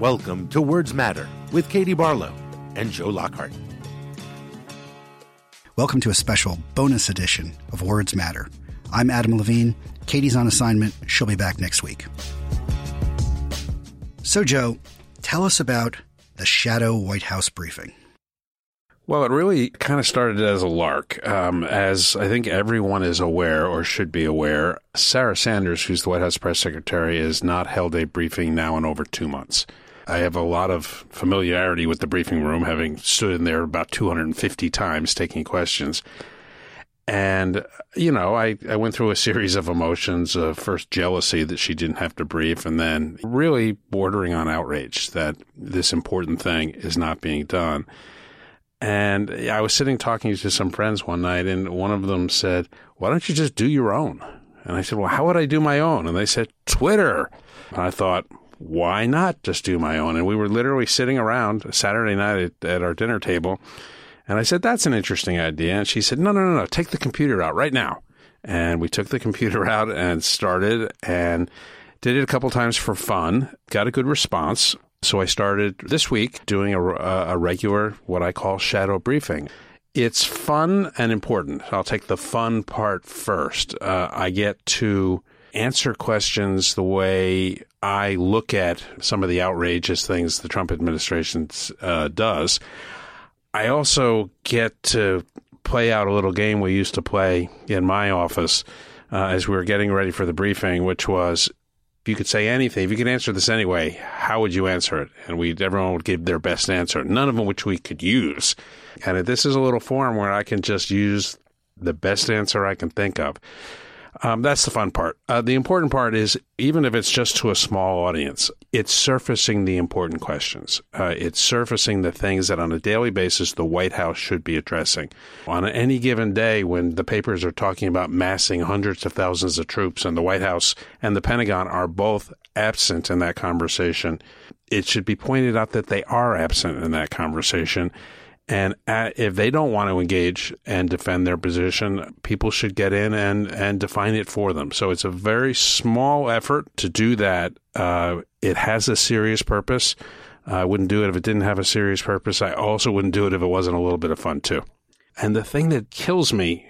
Welcome to Words Matter with Katie Barlow and Joe Lockhart. Welcome to a special bonus edition of Words Matter. I'm Adam Levine. Katie's on assignment. She'll be back next week. So, Joe, tell us about the Shadow White House briefing. Well, it really kind of started as a lark. Um, as I think everyone is aware or should be aware, Sarah Sanders, who's the White House press secretary, has not held a briefing now in over two months. I have a lot of familiarity with the briefing room, having stood in there about 250 times taking questions. And, you know, I, I went through a series of emotions uh, first jealousy that she didn't have to brief, and then really bordering on outrage that this important thing is not being done. And I was sitting talking to some friends one night, and one of them said, Why don't you just do your own? And I said, Well, how would I do my own? And they said, Twitter. And I thought, Why not just do my own? And we were literally sitting around Saturday night at, at our dinner table. And I said, That's an interesting idea. And she said, No, no, no, no. Take the computer out right now. And we took the computer out and started and did it a couple times for fun, got a good response. So I started this week doing a, a regular, what I call shadow briefing. It's fun and important. I'll take the fun part first. Uh, I get to answer questions the way I look at some of the outrageous things the Trump administration uh, does. I also get to play out a little game we used to play in my office uh, as we were getting ready for the briefing, which was if you could say anything, if you could answer this anyway, how would you answer it? And we everyone would give their best answer, none of them which we could use. And this is a little forum where I can just use the best answer I can think of. Um, that's the fun part. Uh, the important part is even if it's just to a small audience, it's surfacing the important questions. Uh, it's surfacing the things that on a daily basis the White House should be addressing. On any given day, when the papers are talking about massing hundreds of thousands of troops, and the White House and the Pentagon are both absent in that conversation, it should be pointed out that they are absent in that conversation and if they don't want to engage and defend their position, people should get in and, and define it for them. So it's a very small effort to do that. Uh, it has a serious purpose. I wouldn't do it if it didn't have a serious purpose. I also wouldn't do it if it wasn't a little bit of fun too. And the thing that kills me,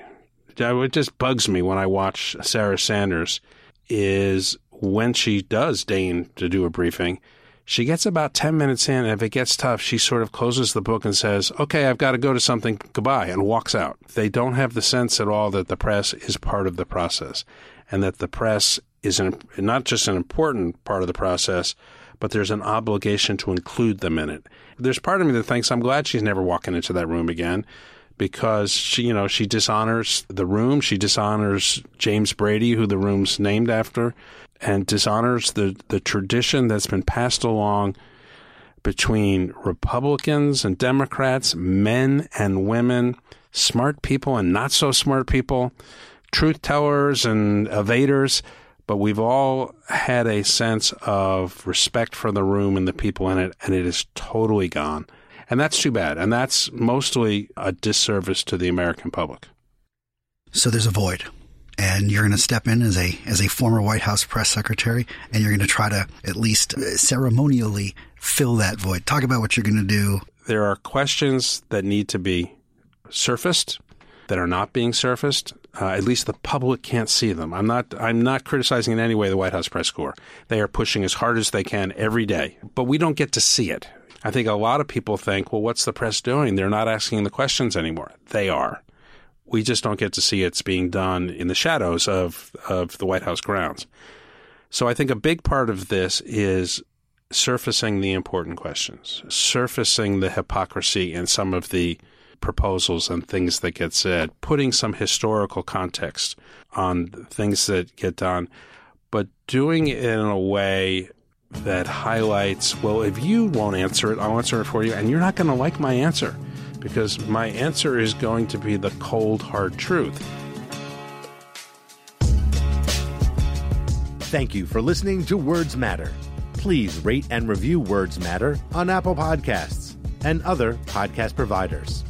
it just bugs me when I watch Sarah Sanders, is when she does deign to do a briefing – she gets about 10 minutes in, and if it gets tough, she sort of closes the book and says, Okay, I've got to go to something, goodbye, and walks out. They don't have the sense at all that the press is part of the process and that the press is an, not just an important part of the process, but there's an obligation to include them in it. There's part of me that thinks I'm glad she's never walking into that room again because she, you know, she dishonors the room. She dishonors James Brady, who the room's named after and dishonors the, the tradition that's been passed along between Republicans and Democrats, men and women, smart people and not so smart people, truth tellers and evaders. But we've all had a sense of respect for the room and the people in it, and it is totally gone. And that's too bad. And that's mostly a disservice to the American public. So there's a void and you're going to step in as a as a former White House press secretary, and you're going to try to at least uh, ceremonially fill that void. Talk about what you're going to do. There are questions that need to be surfaced that are not being surfaced. Uh, at least the public can't see them. I'm not. I'm not criticizing in any way the White House press corps. They are pushing as hard as they can every day, but we don't get to see it. I think a lot of people think, well, what's the press doing? They're not asking the questions anymore. They are we just don't get to see it's being done in the shadows of of the White House grounds. So I think a big part of this is surfacing the important questions, surfacing the hypocrisy in some of the proposals and things that get said, putting some historical context on things that get done, but doing it in a way that highlights, well, if you won't answer it, I'll answer it for you, and you're not going to like my answer because my answer is going to be the cold, hard truth. Thank you for listening to Words Matter. Please rate and review Words Matter on Apple Podcasts and other podcast providers.